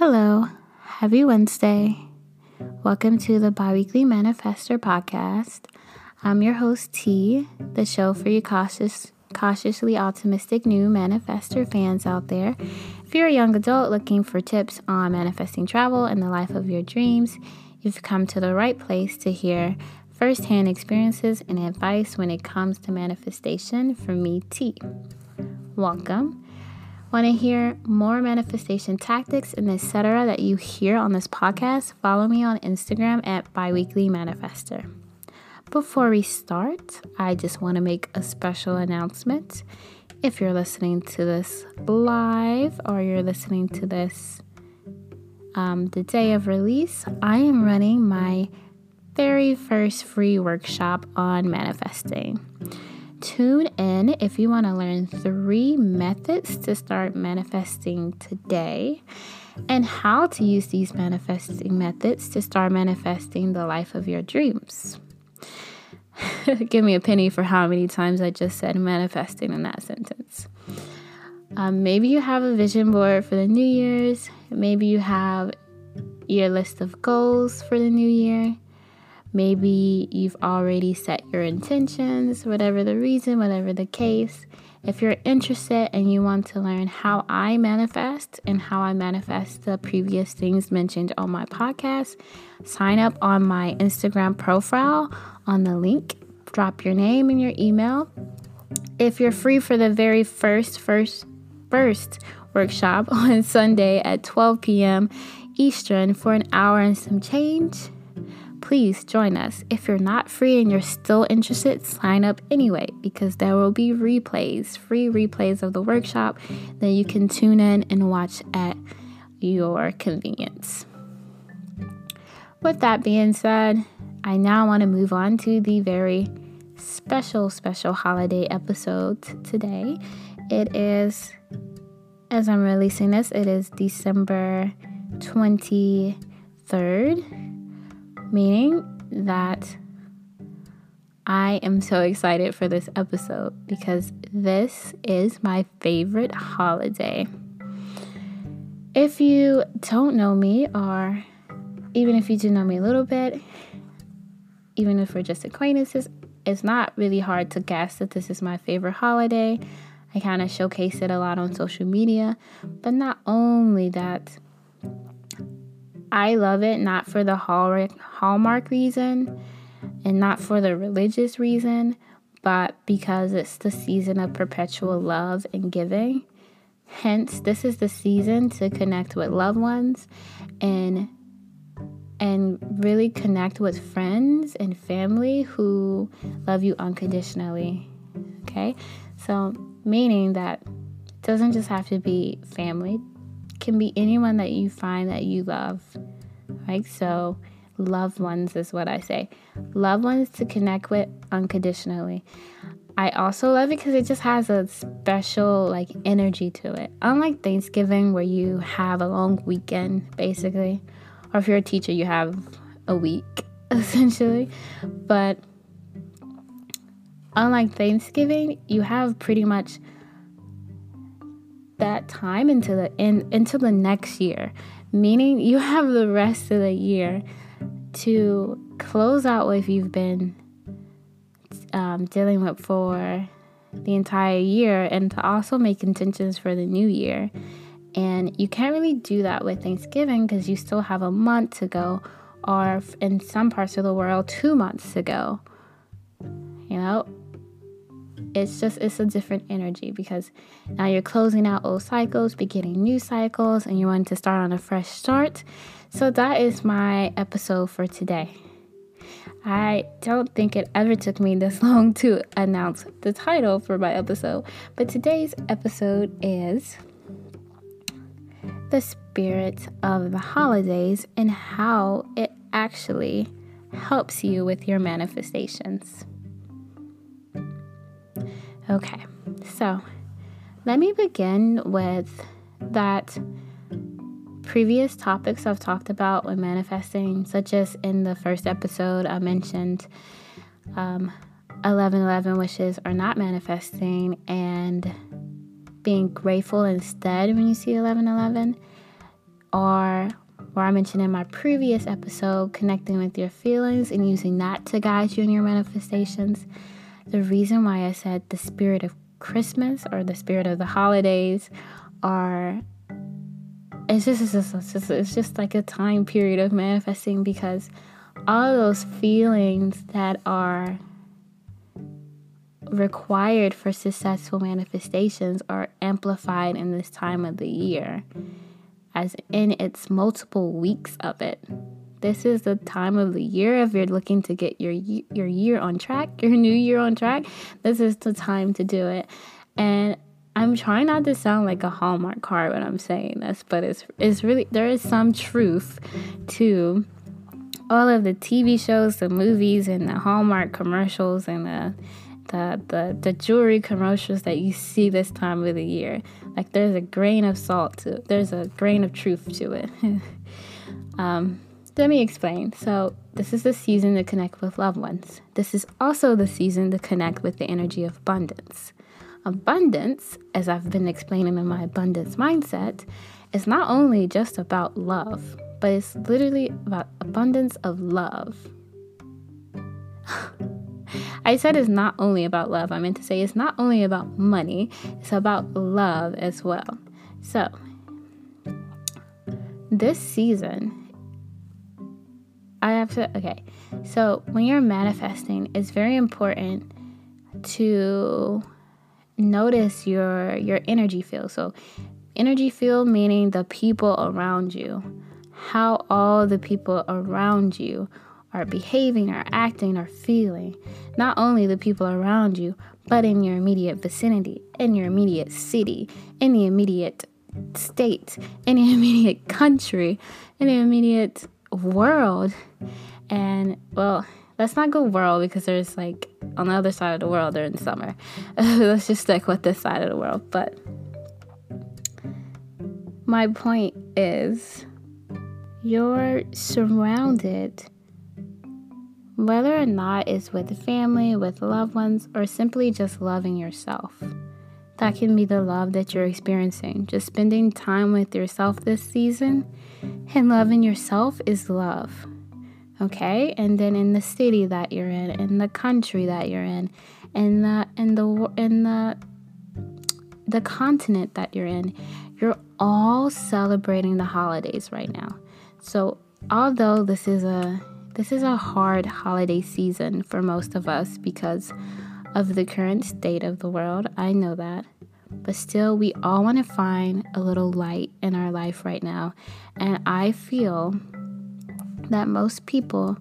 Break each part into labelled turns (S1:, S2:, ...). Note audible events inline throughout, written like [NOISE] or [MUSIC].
S1: Hello, happy Wednesday. Welcome to the Biweekly Manifestor podcast. I'm your host T, the show for you cautious, cautiously optimistic new manifestor fans out there. If you're a young adult looking for tips on manifesting travel and the life of your dreams, you've come to the right place to hear firsthand experiences and advice when it comes to manifestation from me, T. Welcome. Want to hear more manifestation tactics and etc. that you hear on this podcast? Follow me on Instagram at biweekly manifester. Before we start, I just want to make a special announcement. If you're listening to this live or you're listening to this um, the day of release, I am running my very first free workshop on manifesting. Tune in if you want to learn three methods to start manifesting today and how to use these manifesting methods to start manifesting the life of your dreams. [LAUGHS] Give me a penny for how many times I just said manifesting in that sentence. Um, maybe you have a vision board for the New Year's. Maybe you have your list of goals for the new year. Maybe you've already set your intentions, whatever the reason, whatever the case. If you're interested and you want to learn how I manifest and how I manifest the previous things mentioned on my podcast, sign up on my Instagram profile on the link. Drop your name and your email. If you're free for the very first, first, first workshop [LAUGHS] on Sunday at 12 p.m. Eastern for an hour and some change, please join us. If you're not free and you're still interested, sign up anyway because there will be replays, free replays of the workshop that you can tune in and watch at your convenience. With that being said, I now want to move on to the very special, special holiday episode today. It is, as I'm releasing this, it is December 23rd meaning that I am so excited for this episode because this is my favorite holiday. If you don't know me, or even if you do know me a little bit, even if we're just acquaintances, it's not really hard to guess that this is my favorite holiday. I kind of showcase it a lot on social media, but not only that, I love it not for the hallmark reason and not for the religious reason, but because it's the season of perpetual love and giving. Hence, this is the season to connect with loved ones and and really connect with friends and family who love you unconditionally. Okay? So, meaning that it doesn't just have to be family, can be anyone that you find that you love. Right? So, loved ones is what I say. Loved ones to connect with unconditionally. I also love it because it just has a special like energy to it. Unlike Thanksgiving where you have a long weekend basically, or if you're a teacher you have a week [LAUGHS] essentially. But unlike Thanksgiving, you have pretty much that time into the in, into the next year, meaning you have the rest of the year to close out what you've been um, dealing with for the entire year and to also make intentions for the new year. And you can't really do that with Thanksgiving because you still have a month to go, or in some parts of the world, two months to go. You know, it's just it's a different energy because now you're closing out old cycles beginning new cycles and you want to start on a fresh start. So that is my episode for today. I don't think it ever took me this [LAUGHS] long to announce the title for my episode but today's episode is the spirit of the holidays and how it actually helps you with your manifestations Okay, so let me begin with that previous topics I've talked about when manifesting, such as in the first episode, I mentioned um, 11 11 wishes are not manifesting and being grateful instead when you see 11 11. or where I mentioned in my previous episode, connecting with your feelings and using that to guide you in your manifestations. The reason why I said the spirit of Christmas or the spirit of the holidays are it's just, it's just, it's just, it's just like a time period of manifesting because all those feelings that are required for successful manifestations are amplified in this time of the year, as in its multiple weeks of it. This is the time of the year if you're looking to get your your year on track, your [LAUGHS] new year on track. This is the time to do it. And I'm trying not to sound like a Hallmark card when I'm saying this, but it's it's really there is some truth to all of the TV shows, the movies, and the Hallmark commercials, and the the the, the jewelry commercials that you see this time of the year. Like there's a grain of salt to it. There's a grain of truth to it. [LAUGHS] um, let me explain. So, this is the season to connect with loved ones. This is also the season to connect with the energy of abundance. Abundance, as I've been explaining in my abundance mindset, is not only just about love, but it's literally about abundance of love. [LAUGHS] I said it's not only about love. I meant to say it's not only about money, it's about love as well. So, this season, I have to, okay. So, when you're manifesting, it's very important to notice your your energy field. So energy field meaning the people around you. How all the people around you are behaving or acting or feeling. Not only the people around you, but in your immediate vicinity, in your immediate city, in the immediate state, in the [LAUGHS] immediate country, in the immediate world. And well, let's not go world because there's like on the other side of the world during summer. [LAUGHS] let's just stick with this side of the world. But my point is you're surrounded whether or not it's with family, with loved ones, or simply just loving yourself. That can be the love that you're experiencing. Just spending time with yourself this season and loving yourself is love okay and then in the city that you're in in the country that you're in in the in the in the the continent that you're in you're all celebrating the holidays right now so although this is a this is a hard holiday season for most of us because of the current state of the world i know that but still we all want to find a little light in our life right now and i feel that most people,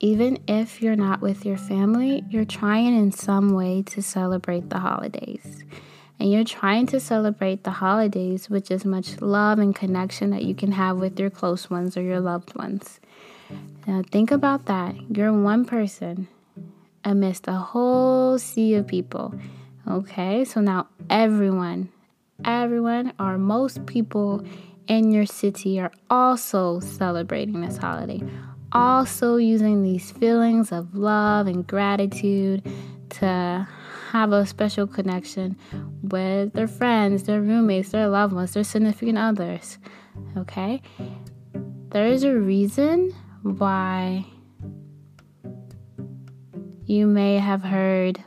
S1: even if you're not with your family, you're trying in some way to celebrate the holidays. And you're trying to celebrate the holidays with as much love and connection that you can have with your close ones or your loved ones. Now, think about that. You're one person amidst a whole sea of people. Okay, so now everyone, everyone, or most people in your city are also celebrating this holiday, also using these feelings of love and gratitude to have a special connection with their friends, their roommates, their loved ones, their significant others. Okay? There is a reason why you may have heard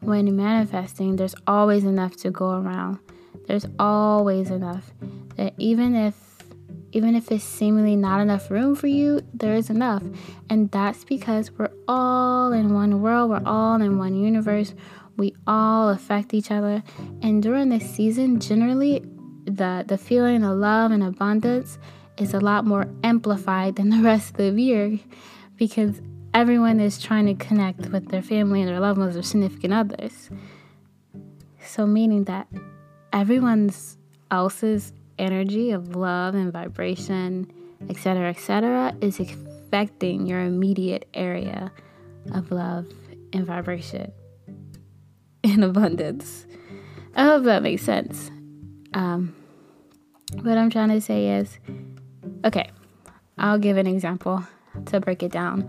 S1: when manifesting, there's always enough to go around. There's always enough. That even if even if it's seemingly not enough room for you, there is enough. And that's because we're all in one world, we're all in one universe. We all affect each other. And during this season, generally the the feeling of love and abundance is a lot more amplified than the [LAUGHS] rest of the year because everyone is trying to connect with their family and their loved ones or significant others. So meaning that everyone's else's energy of love and vibration, etc., etc., is affecting your immediate area of love and vibration [LAUGHS] in abundance. I hope that makes sense. Um, what I'm trying to say is okay, I'll give an example to break it down.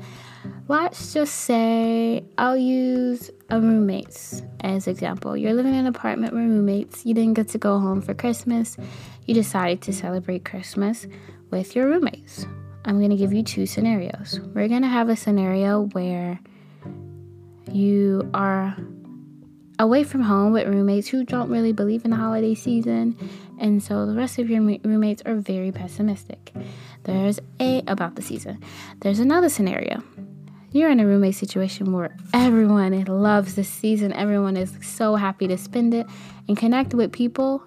S1: let's just say I'll use a roommates as example. You're living in an apartment with roommates. You didn't get to go home for Christmas. You decided to celebrate Christmas with your roommates. I'm going to give you two scenarios. We're going to have a scenario where you are away from home with roommates who don't really believe in the holiday season, and so the rest of your roommates are very pessimistic. There's a about the season. There's another scenario. You're in a roommate situation where everyone loves the season, everyone is so happy to spend it and connect with people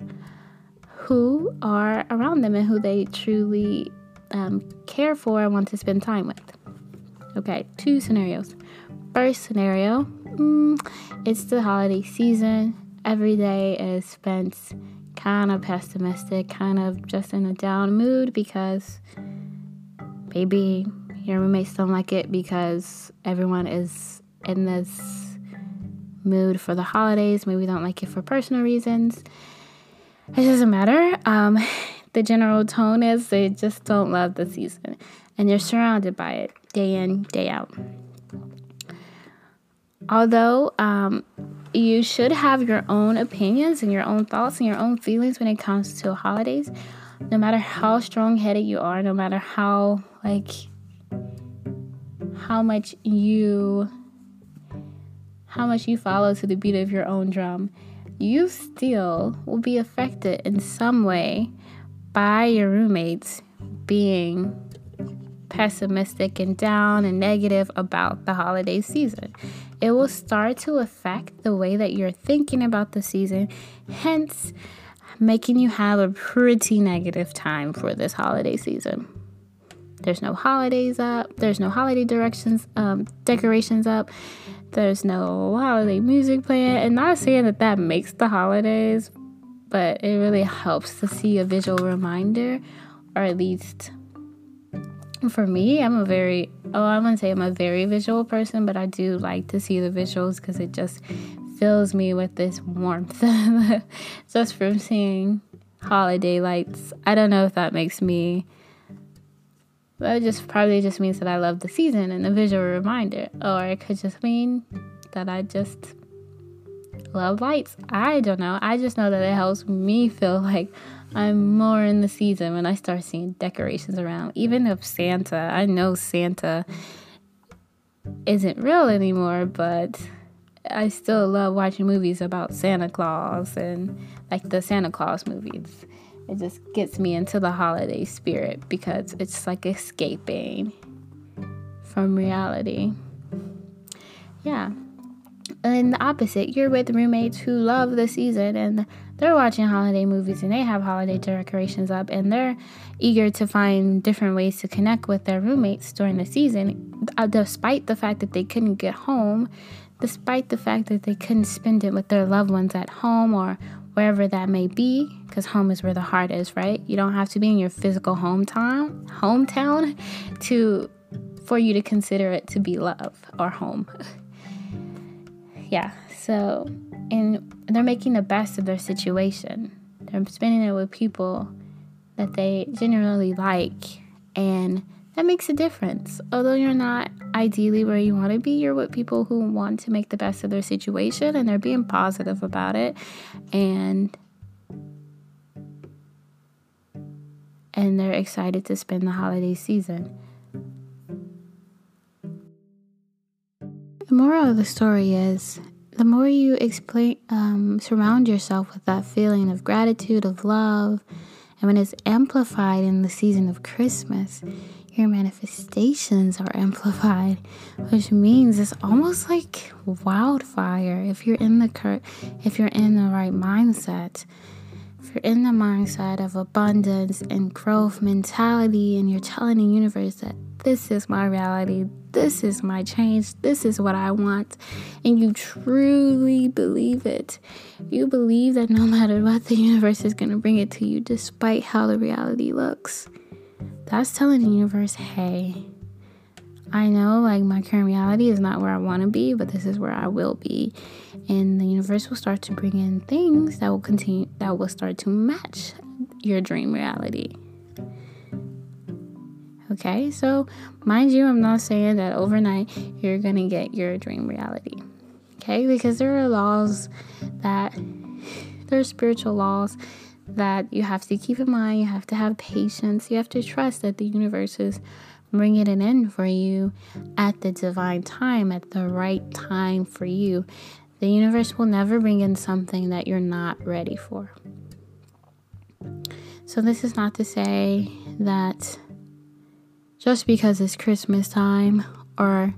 S1: who are around them and who they truly um, care for and want to spend time with. Okay, two scenarios. First scenario, mm, it's the holiday season. Every day is spent kind of pessimistic, kind of just in a down mood because maybe your roommates don't like it because everyone is in this mood for the holidays. Maybe don't like it for personal reasons. It doesn't matter. Um, [LAUGHS] the general tone is they just don't love the season, and you're surrounded by it day in, day out. Although um, you should have your own opinions and your own thoughts and your own feelings when it comes to holidays, no matter how strong headed you are, no matter how, like, how much you how much you follow to the beat of your own drum you still will be affected in some way by your roommates being pessimistic and down and negative about the holiday season. It will start to affect the way that you're thinking about the season, hence, making you have a pretty negative time for this holiday season. There's no holidays up, there's no holiday directions, um, decorations up, there's no holiday music playing. And not saying that that makes the holidays, but it really helps to see a visual reminder, or at least for me, I'm a very, oh, I wouldn't say I'm a very visual person, but I do like to see the visuals because it just fills me with this warmth [LAUGHS] just from seeing holiday lights. I don't know if that makes me that just probably just means that I love the season and a visual reminder. Or it could just mean that I just love lights. I don't know. I just know that it helps me feel like I'm more in the season when I start seeing decorations around. Even if Santa, I know Santa isn't real anymore, but I still love watching movies about Santa Claus and like the Santa Claus movies it just gets me into the holiday spirit because it's like escaping from reality. Yeah. And the opposite, you're with roommates who love the season and they're watching holiday movies and they have holiday decorations up and they're eager to find different ways to connect with their roommates during the season, uh, despite the fact that they couldn't get home, despite the fact that they couldn't spend it with their loved ones at home or wherever that may be, because home is where the heart is, right? You don't have to be in your physical hometown, hometown, to for you to consider it to be love or home. [LAUGHS] yeah. So, and they're making the best of their situation. They're spending it with people that they genuinely like, and that makes a difference. Although you're not ideally where you want to be, you're with people who want to make the best of their situation and they're being positive about it. And and they're excited to spend the holiday season. The moral of the story is the more you explain, um, surround yourself with that feeling of gratitude, of love, and when it's amplified in the season of Christmas, your manifestations are amplified, which means it's almost like wildfire if you're in the cur- if you're in the right mindset. If you're in the mindset of abundance and growth mentality and you're telling the universe that this is my reality, this is my change, this is what I want, and you truly believe it. You believe that no matter what, the universe is going to bring it to you despite how the reality looks that's telling the universe, hey, I know like my current reality is not where I want to be, but this is where I will be. And the universe will start to bring in things that will continue, that will start to match your dream reality. Okay, so mind you, I'm not saying that overnight you're gonna get your dream reality. Okay, because there are laws that there are spiritual laws that you have to keep in mind. You have to have patience. You have to trust that the universe is bringing an end for you at the divine time, at the right time for you. The universe will never bring in something that you're not ready for. So, this is not to say that just because it's Christmas time or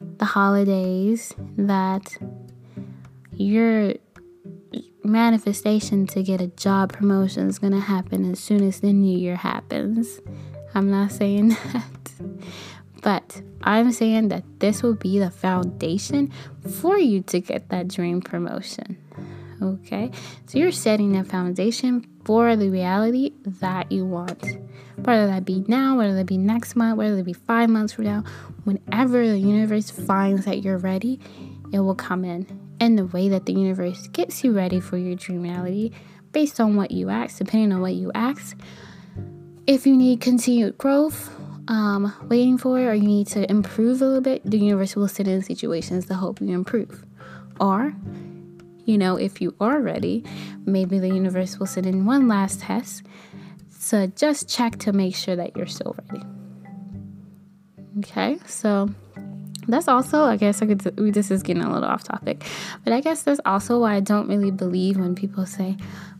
S1: the holidays that your manifestation to get a job promotion is going to happen as soon as the new year happens. I'm not saying [LAUGHS] that. But I'm saying that this will be the foundation for you to get that dream promotion. Okay? So you're setting the foundation for the reality that you want. Whether that be now, whether that be next month, whether it be five months from now, whenever the universe finds that you're ready, it will come in. And the way that the universe gets you ready for your dream reality, based on what you ask, depending on what you ask. If you need continued growth, um, waiting for, or you need to improve a little bit, the universe will sit in situations to help you improve. Or you know, if you are ready, maybe the universe will send in one last test so just check to make sure that you're still ready. Okay, so that's also, I guess I could, this is getting a little off topic, but I guess that's also why I don't really believe when people say,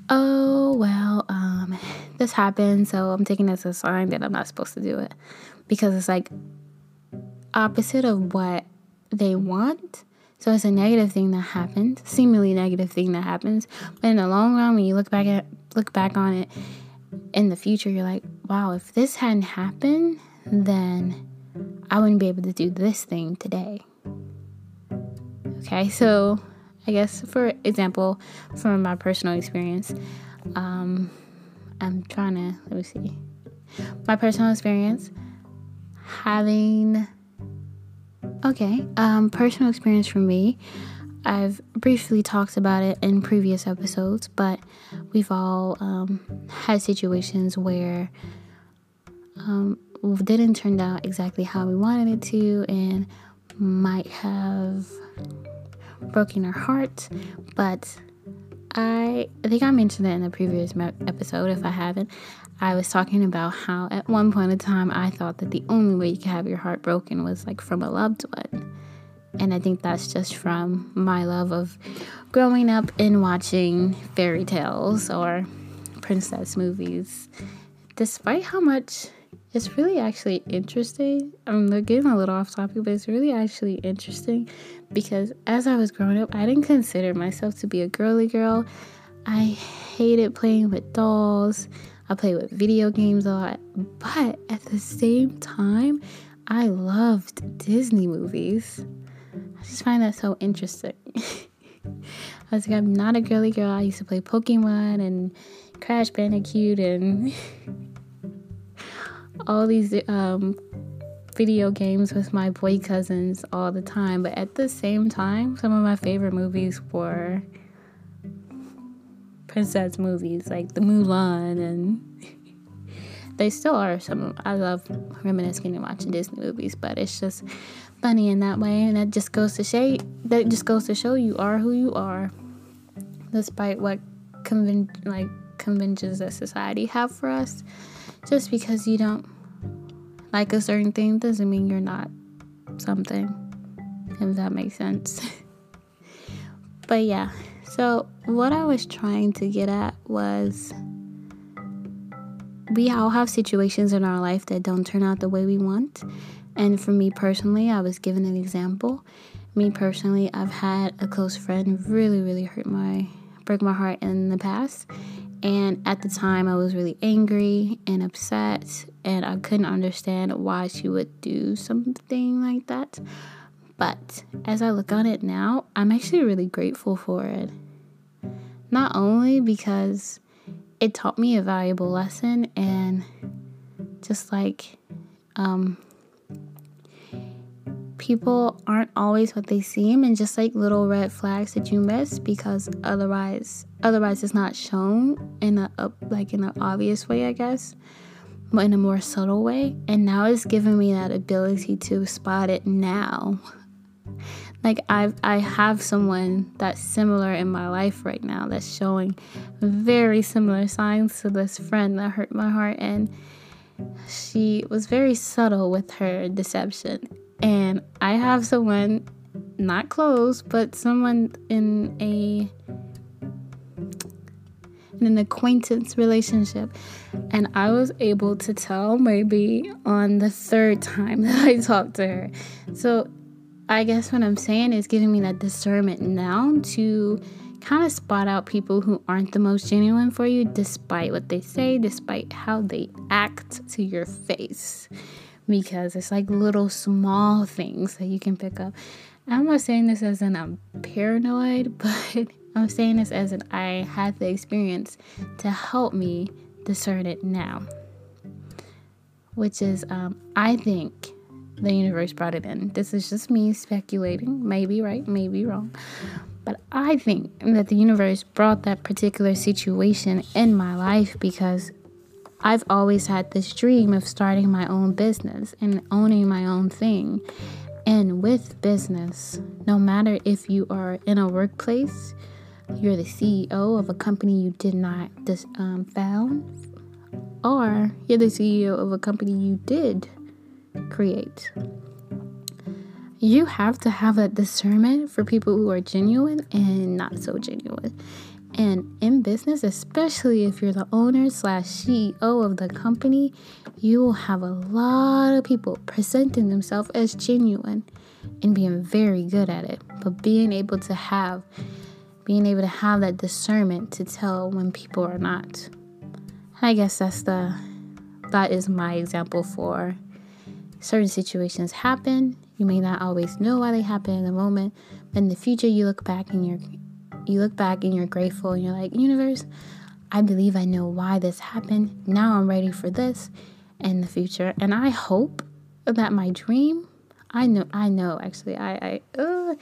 S1: oh, well, um, this happened, so I'm taking this as a sign that I'm not supposed to do it. Because it's like opposite of what they want so it's a negative thing that happened, seemingly negative thing that happens. But in the long run, when you look back at look back on it in the future, you're like, wow, if this hadn't happened, then I wouldn't be able to do this thing today. Okay, so I guess for example, from my personal experience, um, I'm trying to let me see. My personal experience having Okay, um, personal experience for me. I've briefly talked about it in previous episodes, but we've all um, had situations where um, didn't turn out exactly how we wanted it to, and might have broken our heart. But I, I think I mentioned that in a previous episode. If I haven't, I was talking about how at one point in time I thought that the only way you could have your heart broken was like from a loved one. And I think that's just from my love of growing up and watching fairy tales or princess movies. Despite how much it's really actually interesting. I'm getting a little off topic, but it's really actually interesting because as I was growing up, I didn't consider myself to be a girly girl. I hated playing with dolls. I play with video games a lot, but at the same time, I loved Disney movies. I just find that so interesting. [LAUGHS] I was like, I'm not a girly girl. I used to play Pokemon and Crash Bandicoot and [LAUGHS] all these um, video games with my boy cousins all the time. But at the same time, some of my favorite movies were princess movies like the Mulan and [LAUGHS] they still are some I love reminiscing and watching Disney movies, but it's just funny in that way and that just goes to show that just goes to show you are who you are despite what conven- like conventions that society have for us. Just because you don't like a certain thing doesn't mean you're not something. If that makes sense. [LAUGHS] but yeah, so, what I was trying to get at was we all have situations in our life that don't turn out the way we want. And for me personally, I was given an example. Me personally, I've had a close friend really, really hurt my break my heart in the past. And at the time, I was really angry and upset, and I couldn't understand why she would do something like that. But as I look on it now, I'm actually really grateful for it. Not only because it taught me a valuable lesson and just like um, people aren't always what they seem and just like little red flags that you miss because otherwise otherwise it's not shown in a, a like in an obvious way i guess but in a more subtle way. And now it's given me that ability to spot it now. Like I I have someone that's similar in my life right now that's showing very similar signs to this friend that hurt my heart and she was very subtle with her deception. And I have someone not close, but someone in a in an acquaintance relationship. And I was able to tell maybe on the third time [LAUGHS] that I talked to her. So I guess what I'm saying is giving me that discernment now to kind of spot out people who aren't the most genuine for you, despite what they say, despite how they act to your face. Because it's like little small things that you can pick up. I'm not saying this as in I'm paranoid, [LAUGHS] but I'm saying this as in I had the experience to help me discern it now. Which is, um, I think the universe brought it in. This is just me speculating, maybe right, maybe wrong. But I think that the universe brought that particular situation in my life because I've always had this dream of starting my own business and owning my own thing. And with business, no matter if you are in a workplace, you're the CEO of a company you did not um, found, or you're the CEO of a company you did create. You have to have a discernment for people who are genuine and not so genuine. And in business, especially if you're the owner slash CEO of the company, you will have a lot of people presenting themselves as genuine and being very good at it. But being able to have being able to have that discernment to tell when people are not. I guess that's the that is my example for certain situations happen. You may not always know why they happen in the moment, but in the future you look back and you're you look back and you're grateful and you're like, universe, I believe I know why this happened. Now I'm ready for this in the future. And I hope that my dream, I know, I know actually, I, I, uh,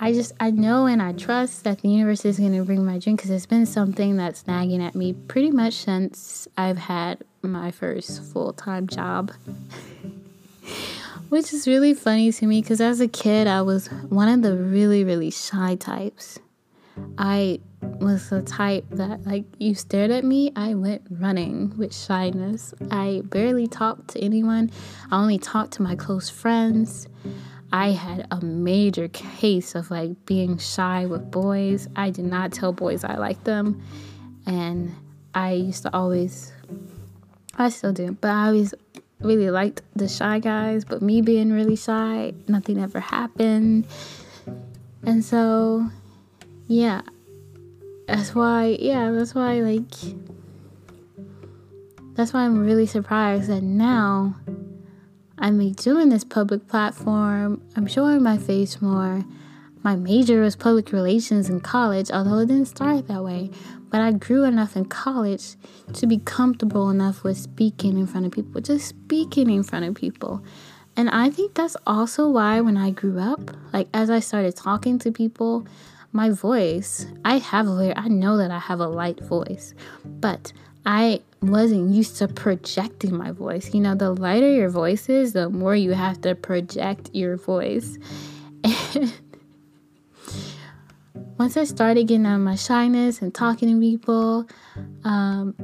S1: I just, I know and I trust that the universe is going to bring my dream because it's been something that's nagging at me pretty much since I've had my first full time job. [LAUGHS] Which is really funny to me because as a kid, I was one of the really, really shy types. I was the type that, like, you stared at me, I went running with shyness. I barely talked to anyone, I only talked to my close friends. I had a major case of like being shy with boys. I did not tell boys I liked them. And I used to always, I still do, but I always really liked the shy guys. But me being really shy, nothing ever happened. And so yeah. That's why yeah that's why like that's why i'm really surprised that now i'm doing this public platform. I'm showing my face more. My major was public relations in college although it didn't start that way. But i grew enough in college to be comfortable enough with speaking in front of people just speaking in front of people. And i think that's also why when i grew up like as i started talking to people my voice, I have a I know that I have a light voice, but I wasn't used to projecting my voice. You know, the lighter your voice is, the more you have to project your voice. And [LAUGHS] once I started getting out of my shyness and talking to people, um,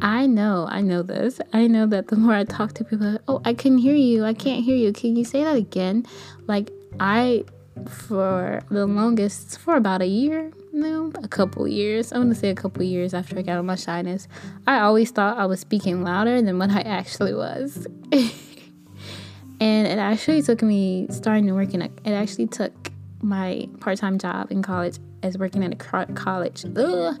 S1: I know, I know this. I know that the more I talk to people, oh, I can hear you. I can't hear you. Can you say that again? Like, I for the longest for about a year no a couple years. I'm gonna say a couple years after i got on my shyness. I always thought i was speaking louder than what i actually was. [LAUGHS] And it actually took me starting to work in a, it actually took my part-time job in college as working at a college. Ugh.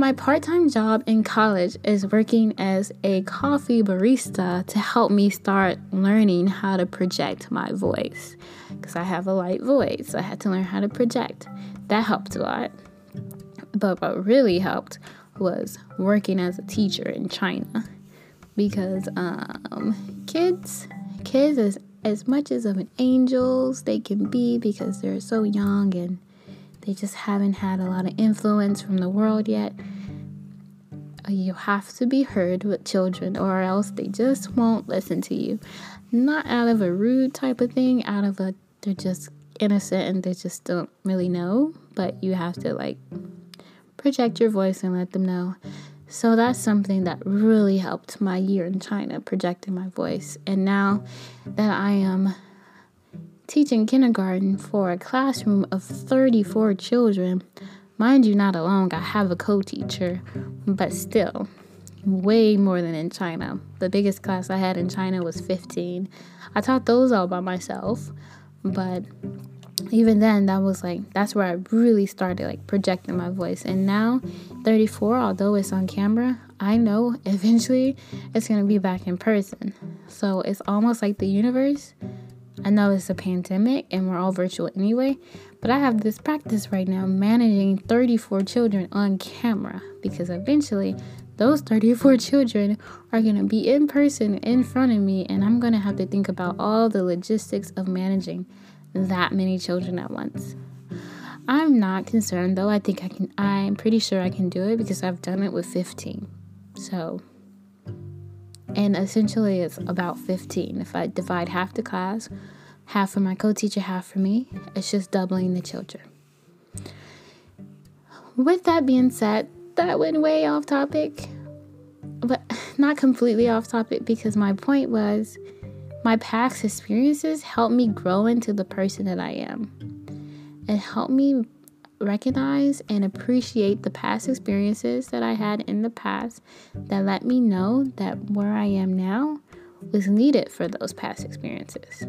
S1: My part time job in college is working as a coffee barista to help me start learning how to project my voice because I have a light voice. I had to learn how to project. That helped a lot. But what really helped was working as a teacher in China because um, kids, kids, as, as much as of an angels they can be because they're so young and they just haven't had a lot of influence from the world yet. you have to be heard with children, or else they just won't listen to you. Not out of a rude type of thing, out of a they're just innocent and they just don't really know, but you have to like project your voice and let them know. So that's something that really helped my year in China, projecting my voice. And now that I am teaching kindergarten for a classroom of 34 children, mind you, not alone, I have a co teacher, but still, way more than in China. The biggest class I had in China was 15. I taught those all by myself, but even then that was like that's where I really started like projecting my voice. And now 34, although it's on camera, I know [LAUGHS] eventually it's going to be back in person. So it's almost like the universe. I know it's a pandemic and we're all virtual anyway, but I have this practice right now managing 34 children on camera because eventually those 34 [LAUGHS] children are going to be in person in front of me and I'm going to have to think about all the logistics of managing that many children at once. I'm not concerned though. I think I can I'm pretty sure I can do it because I've done it with 15. So and essentially it's about 15. If I divide half the class, half for my co-teacher, half for me, it's just doubling the children. With that being said, that went way off topic. But [LAUGHS] not completely off topic because my point was my past experiences helped me grow into the person that I am. It helped me recognize and appreciate the past experiences that I had in the past that let me know that where I am now was needed for those past experiences.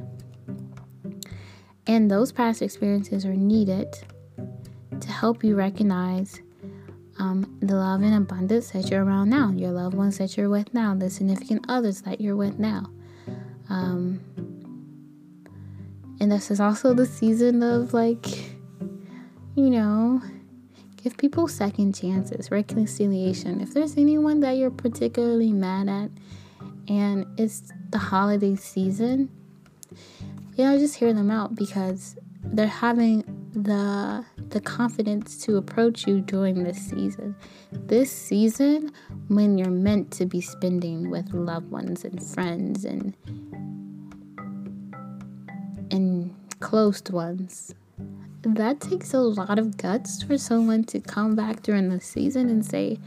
S1: And those past experiences are needed to help you recognize um, the love and abundance that you're around now, your loved ones that you're with now, the significant others that you're with now. Um, and this is also the season of like, you know, give people second chances, reconciliation. If there's anyone that you're particularly mad at and it's the holiday season, know, just hear them out because they're having the the confidence to approach you during this season. This season when you're meant to be spending with loved ones and friends and and close ones. That takes a lot of guts for someone to come back during the season and say,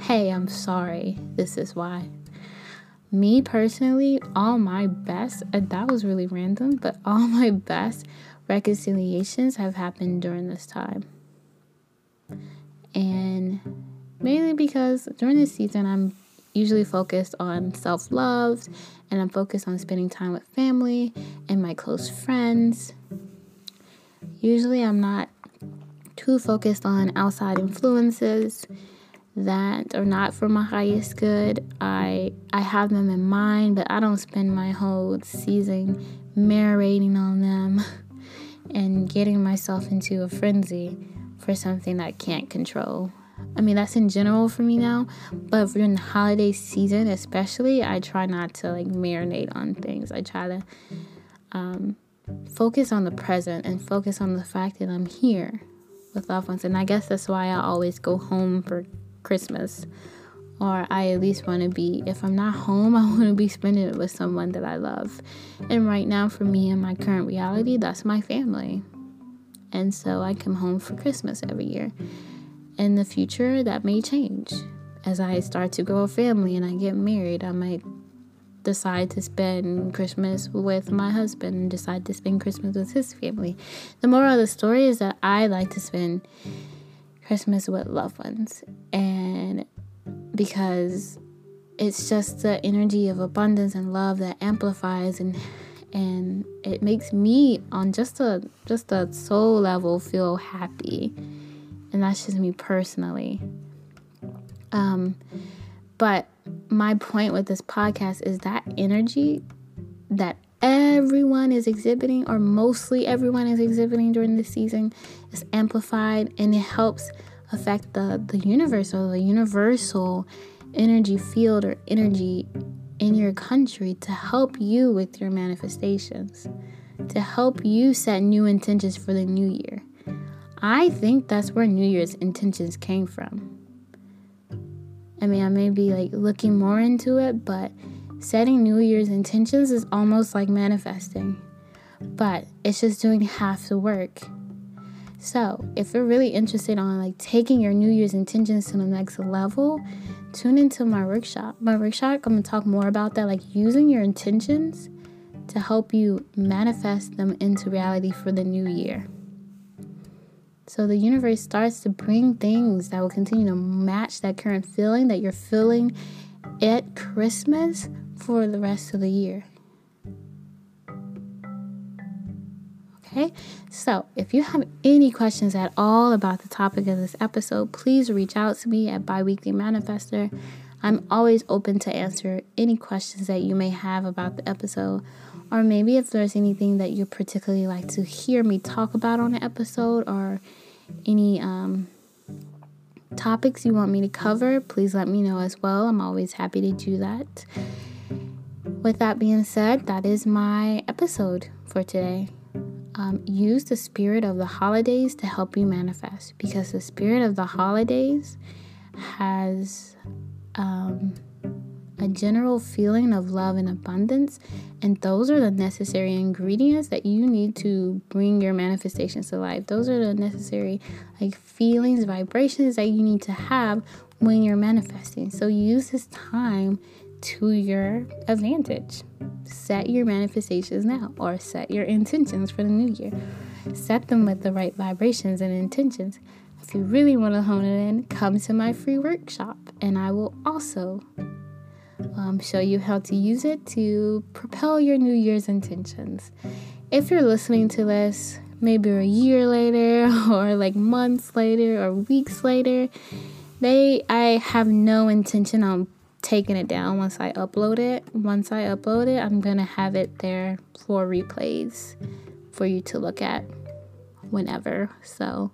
S1: Hey, I'm sorry. This is why. Me personally, all my best, uh, that was really random, but [LAUGHS] all my best reconciliations have happened during this time. And mainly because during this season, I'm usually focused on self love and I'm focused on spending time with family and my close friends. Usually, I'm not too focused on outside influences that are not for my highest good. I I have them in mind, but I don't spend my whole season marinating on them [LAUGHS] and getting myself into a frenzy for something that I can't control. I mean, that's in general for me now, but during the holiday season, especially, I try not to like marinate on things. I try to um, focus on the present and focus on the fact that I'm here with loved ones. And I guess that's why I always go home for Christmas. Or I at least want to be, if I'm not home, [LAUGHS] I want to be spending it with someone that I love. And right now, for me in my current reality, that's my family. And so I come home for Christmas every year in the future, that may change. As I start to grow a family and I get married, I might decide to spend Christmas with my husband and decide to spend Christmas with his family. The moral of the story is that I like to spend Christmas with loved ones. And because it's just the energy of abundance and love that amplifies and and it makes me on just a just a soul level feel happy and that's just me personally. Um, but my point with this podcast is that energy that everyone is exhibiting, or mostly everyone is exhibiting during this season, is amplified and it helps affect the, the universe or the universal energy field or energy in your country to help you with your manifestations, to help you set new intentions for the new year. I think that's where New Year's intentions came from. I mean, I may be like looking more into it, but setting New Year's intentions is almost like manifesting, but it's just doing half the work. So, if you're really interested on like taking your New Year's intentions to the next level, tune into my workshop. My workshop, I'm gonna talk more about that, like using your intentions to help you manifest them into reality for the new year. So the universe starts to bring things that will continue to match that current feeling that you're feeling at Christmas for the rest of the year. Okay, so if you have any questions at all about the topic of this episode, please reach out to me at Biweekly Manifester. I'm always open to answer any questions that you may have about the episode, or maybe if there's anything that you particularly like to hear me talk about on the episode, or any um, topics you want me to cover, please let me know as well. I'm always happy to do that. With that being said, that is my episode for today. Um, use the spirit of the holidays to help you manifest because the spirit of the holidays has um, a general feeling of love and abundance. And those are the necessary ingredients that you need to bring your manifestations to life. Those are the necessary like feelings, vibrations that you need to have when you're manifesting. So use this time to your advantage. Set your manifestations now or set your intentions for the new year. Set them with the right vibrations and intentions. If you really want to hone it in, come to my free workshop and I will also um, show you how to use it to propel your New Year's intentions. If you're listening to this maybe a year later, [LAUGHS] or like months later, or weeks later, they I have no intention on taking it down once I upload it. Once I upload it, I'm gonna have it there for replays for you to look at whenever. So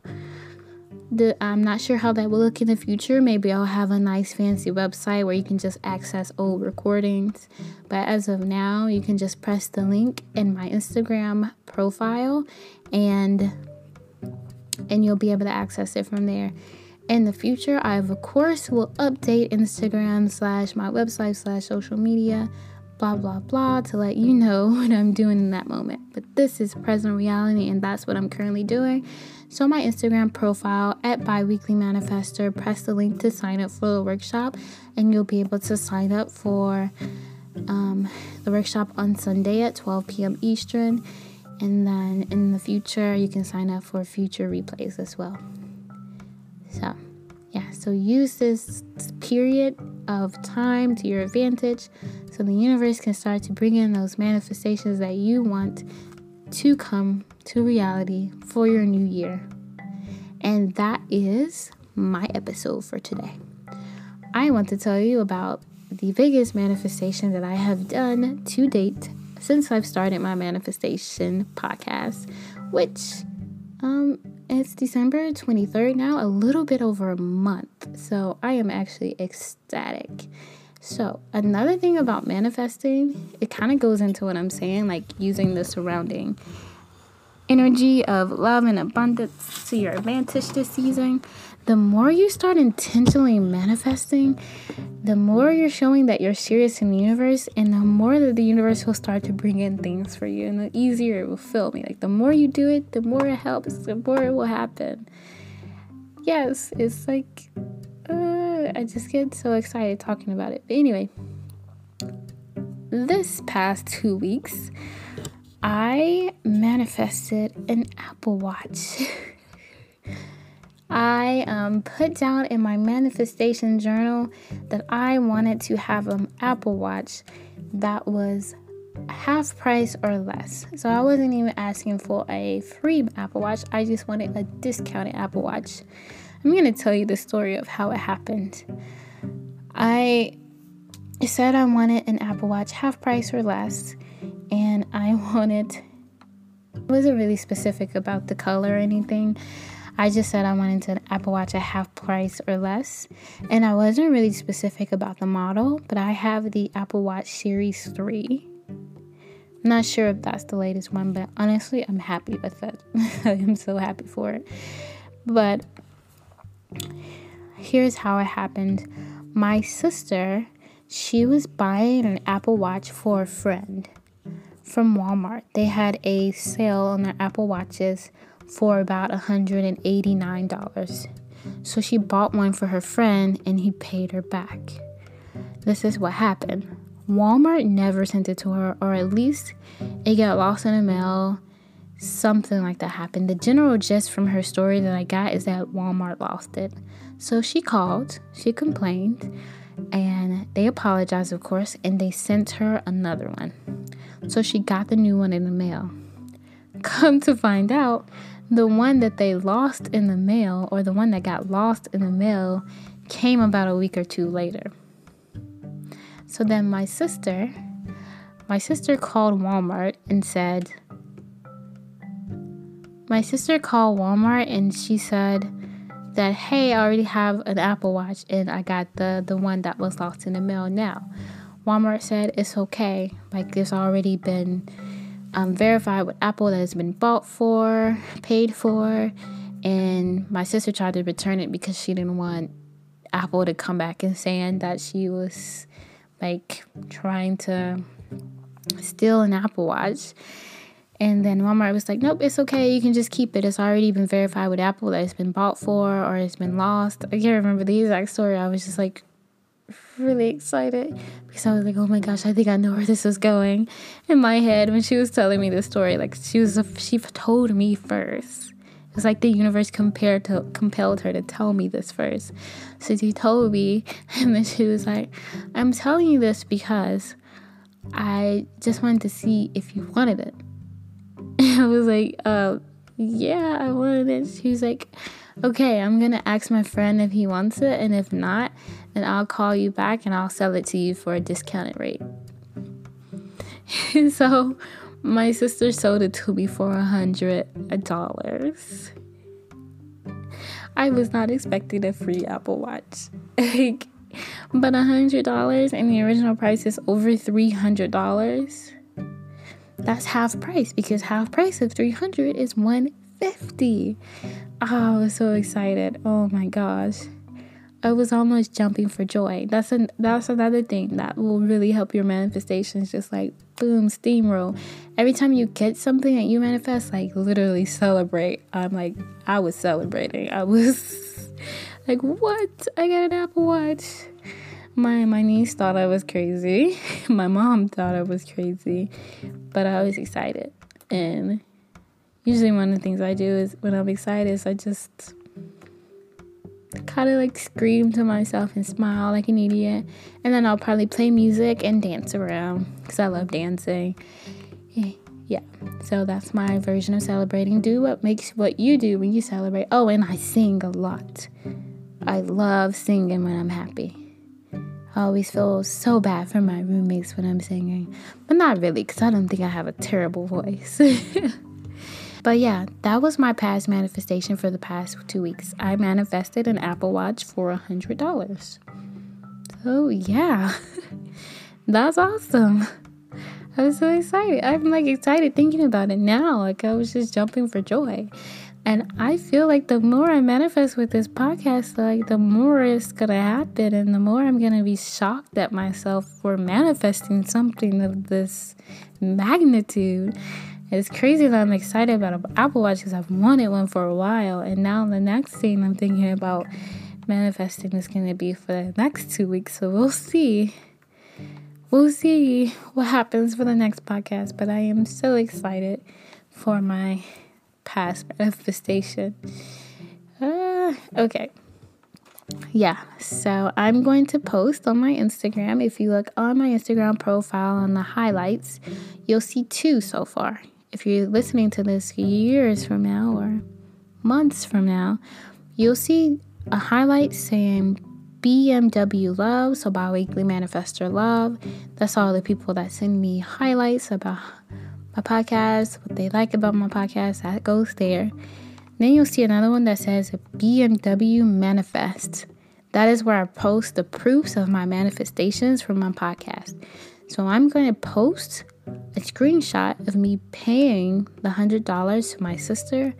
S1: the, I'm not sure how that will look in the future. Maybe I'll have a nice fancy website where you can just access old recordings. But as of now, you can just press the link in my Instagram profile and and you'll be able to access it from there. In the future, I of course will update Instagram slash my website slash social media blah blah blah to let you know [LAUGHS] what I'm doing in that moment. But this is present reality and that's what I'm currently doing. So my Instagram profile at Biweekly Manifester, press the link to sign up for the workshop and you'll be able to sign up for um, the workshop on Sunday at 12 p.m. Eastern. And then in the future, you can sign up for future replays as well. So, yeah, so use this period of time to your advantage so the universe can start to bring in those manifestations that you want to come to reality for your new year. And that is my episode for today. I want to tell you about the biggest manifestation that I have done to date since I've started my manifestation podcast, which um it's December 23rd now, a little bit over a month. So I am actually ecstatic. So, another thing about manifesting, it kind of goes into what I'm saying, like using the surrounding energy of love and abundance to your advantage this season. The more you start intentionally manifesting, the more you're showing that you're serious in the universe, and the more that the universe will start to bring in things for you, and the easier it will feel me. Like the more you do it, the more it helps, the more it will happen. Yes, it's like uh, I just get so excited talking about it. But anyway, this past two weeks, I manifested an Apple Watch. [LAUGHS] I um, put down in my manifestation journal that I wanted to have an Apple Watch that was half price or less. So I wasn't even asking for a free Apple Watch, I just wanted a discounted Apple Watch. I'm going to tell you the story of how it happened. I said I wanted an Apple Watch half price or less, and I [LAUGHS] wanted, I wasn't really specific about the color or anything. I just said I wanted an Apple Watch at half price or less, and I wasn't really specific about the model, but I have the Apple Watch Series 3. I'm not sure if that's the latest one, but honestly, I'm happy with it. [LAUGHS] I am so happy for it. But here's how it happened my sister, she was buying an Apple Watch for a friend from Walmart. They had a sale on their Apple Watches for about $189. So she bought one for her friend and he paid her back. This is what happened. Walmart never sent it to her, or at least it got lost in the mail. Something like that happened. The general gist from her story that I got is that Walmart lost it. So she called, she complained, and they apologized, of course, and they sent her another one. So she got the new one in the mail. Come to find out, the one that they lost in the mail, or the one that got lost in the mail, came about a week or two later. So then my sister, my sister called Walmart and said, my sister called Walmart and she said that hey, I already have an Apple Watch and I got the the one that was lost in the mail now. Walmart said it's okay, like it's already been um, verified with Apple that it's been bought for, paid for, and my sister tried to return it because she didn't want Apple to come back and saying that she was like trying to steal an Apple Watch. And then Walmart was like, nope, it's okay. You can just keep it. It's already been verified with Apple that it's been bought for or it's been lost. I can't remember the exact story. I was just like, really excited because I was like, oh my gosh, I think I know where this is going in my head when she was telling me this story. Like she was, she told me first. It was like the universe compared to compelled her to tell me this first. So she told me, [LAUGHS] and then she was like, I'm telling you this because I just wanted to see if you wanted it. [LAUGHS] I was like, uh, yeah, I wanted it. She was like, okay, I'm gonna ask my friend if he wants it, and if not, then I'll call you back and I'll sell it to you for a discounted rate. [LAUGHS] so my sister sold it to me for a hundred dollars. I was not expecting a free Apple Watch. [LAUGHS] but a hundred dollars and the original price is over three hundred dollars. That's half price because half price of three hundred is one fifty. Oh, I was so excited. Oh my gosh. I was almost jumping for joy. That's an that's another thing that will really help your manifestations just like boom, steamroll. Every time you get something that you manifest, like literally celebrate. I'm like I was celebrating. I was [LAUGHS] like, what? I got an Apple Watch. My my niece thought I was crazy. [LAUGHS] my mom thought I was crazy. But I was excited. And usually one of the things I do is when I'm excited is I just kind of like scream to myself and smile like an idiot. And then I'll probably play music and dance around because I love dancing. Yeah, so that's my version of celebrating. Do what makes what you do when you celebrate. Oh, and I sing a lot. I love singing when I'm happy. I always feel so bad for my roommates when I'm singing, but not really because I don't think I have a terrible voice. [LAUGHS] But yeah, that was my past manifestation for the past two weeks. I manifested an Apple Watch for a hundred dollars. So yeah, [LAUGHS] that's awesome. I was so excited. I'm like excited thinking about it now. Like I was just jumping for joy. And I feel like the more I manifest with this podcast, like the more it's gonna happen and the more I'm gonna be shocked at myself for manifesting something of this magnitude. It's crazy that I'm excited about an Apple Watch because I've wanted one for a while. And now the next thing I'm thinking about manifesting is going to be for the next two weeks. So we'll see. We'll see what happens for the next podcast. But I am so excited for my past manifestation. Uh, okay. Yeah, so I'm going to post on my Instagram. If you look on my Instagram profile on the highlights, you'll see two so far if you're listening to this years from now or months from now, you'll see a highlight saying BMW Love, so Biweekly Manifester Love. That's all the people that send me highlights about my podcast, what they like about my podcast, that goes there. Then you'll see another one that says BMW Manifest. That is where I post the proofs of my manifestations from my podcast. So I'm going to post a screenshot of me paying the $100 to my sister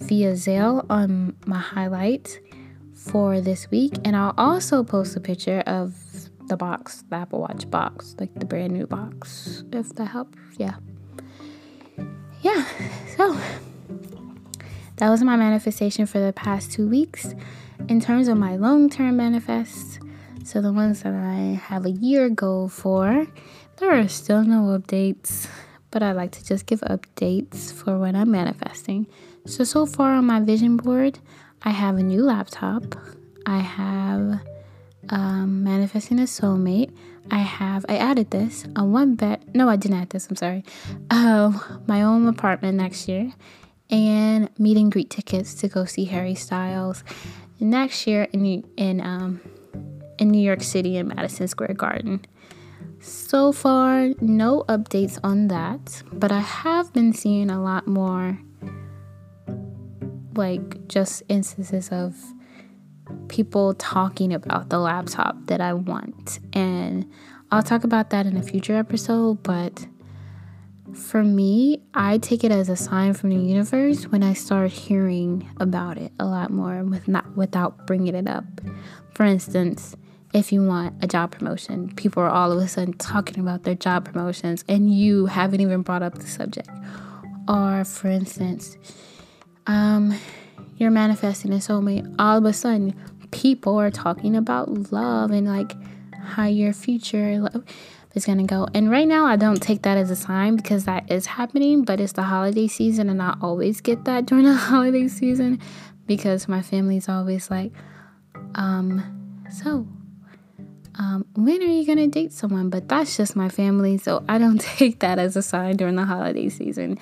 S1: via Zelle on my highlights for this week. And I'll also post a picture of the box, the Apple Watch box, like the brand new box, if that helps. Yeah. Yeah. So that was my manifestation for the past two weeks. In terms of my long term manifests, so the ones that I have a year goal for, there are still no updates, but I like to just give updates for when I'm manifesting. So, so far on my vision board, I have a new laptop. I have um, manifesting a soulmate. I have I added this a one bed. No, I didn't add this. I'm sorry. Uh, my own apartment next year, and meet and greet tickets to go see Harry Styles next year in in um in New York City in Madison Square Garden. So far, no updates on that, but I have been seeing a lot more like just instances of people talking about the laptop that I want. And I'll talk about that in a future episode, but for me, I take it as a sign from the universe when I start hearing about it a lot more with not without bringing it up. For instance, if you want a job promotion, people are all of a sudden talking about their job promotions and you haven't even brought up the subject. Or for instance, um, you're manifesting a soulmate, all of a sudden people are talking about love and like how your future is going to go. And right now, I don't take that as a sign because that is happening, but it's the holiday season, and I always get that [LAUGHS] during the holiday season because my family's always like, um, so. Um, when are you gonna date someone? But that's just my family, so I don't [LAUGHS] take that as a sign during the holiday season.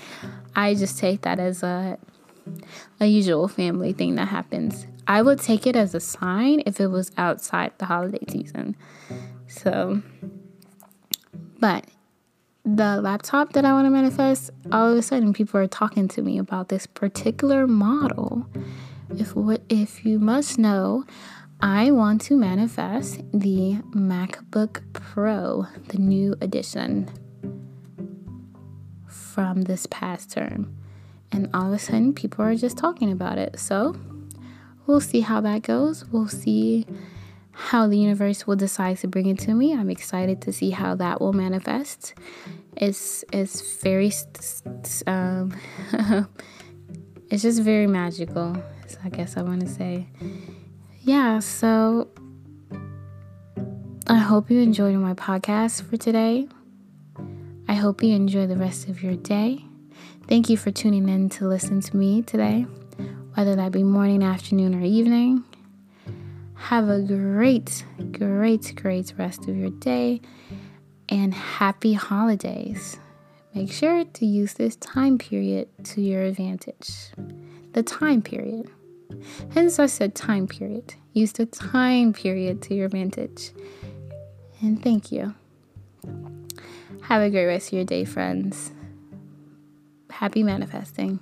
S1: I just take that as a a usual family thing that happens. I would take it as a sign if it was outside the holiday season. So, but the laptop that I want to manifest, all of a sudden people are talking to me about this particular model. If what if you must know, I want to manifest the MacBook Pro, the new edition from this past term and all of a sudden people are just talking about it. So we'll see how that goes. We'll see how the universe will decide to bring it to me. I'm excited to see how that will manifest. It's it's very um, [LAUGHS] it's just very magical. So I guess I want to say, yeah. So I hope you enjoyed my podcast for today. I hope you enjoy the rest of your day. Thank you for tuning in to listen to me today, whether that be morning, afternoon, or evening. Have a great, great, great rest of your day and happy holidays. Make sure to use this time period to your advantage. The time period. Hence, I said time period. Use the time period to your advantage. And thank you. Have a great rest of your day, friends. Happy manifesting.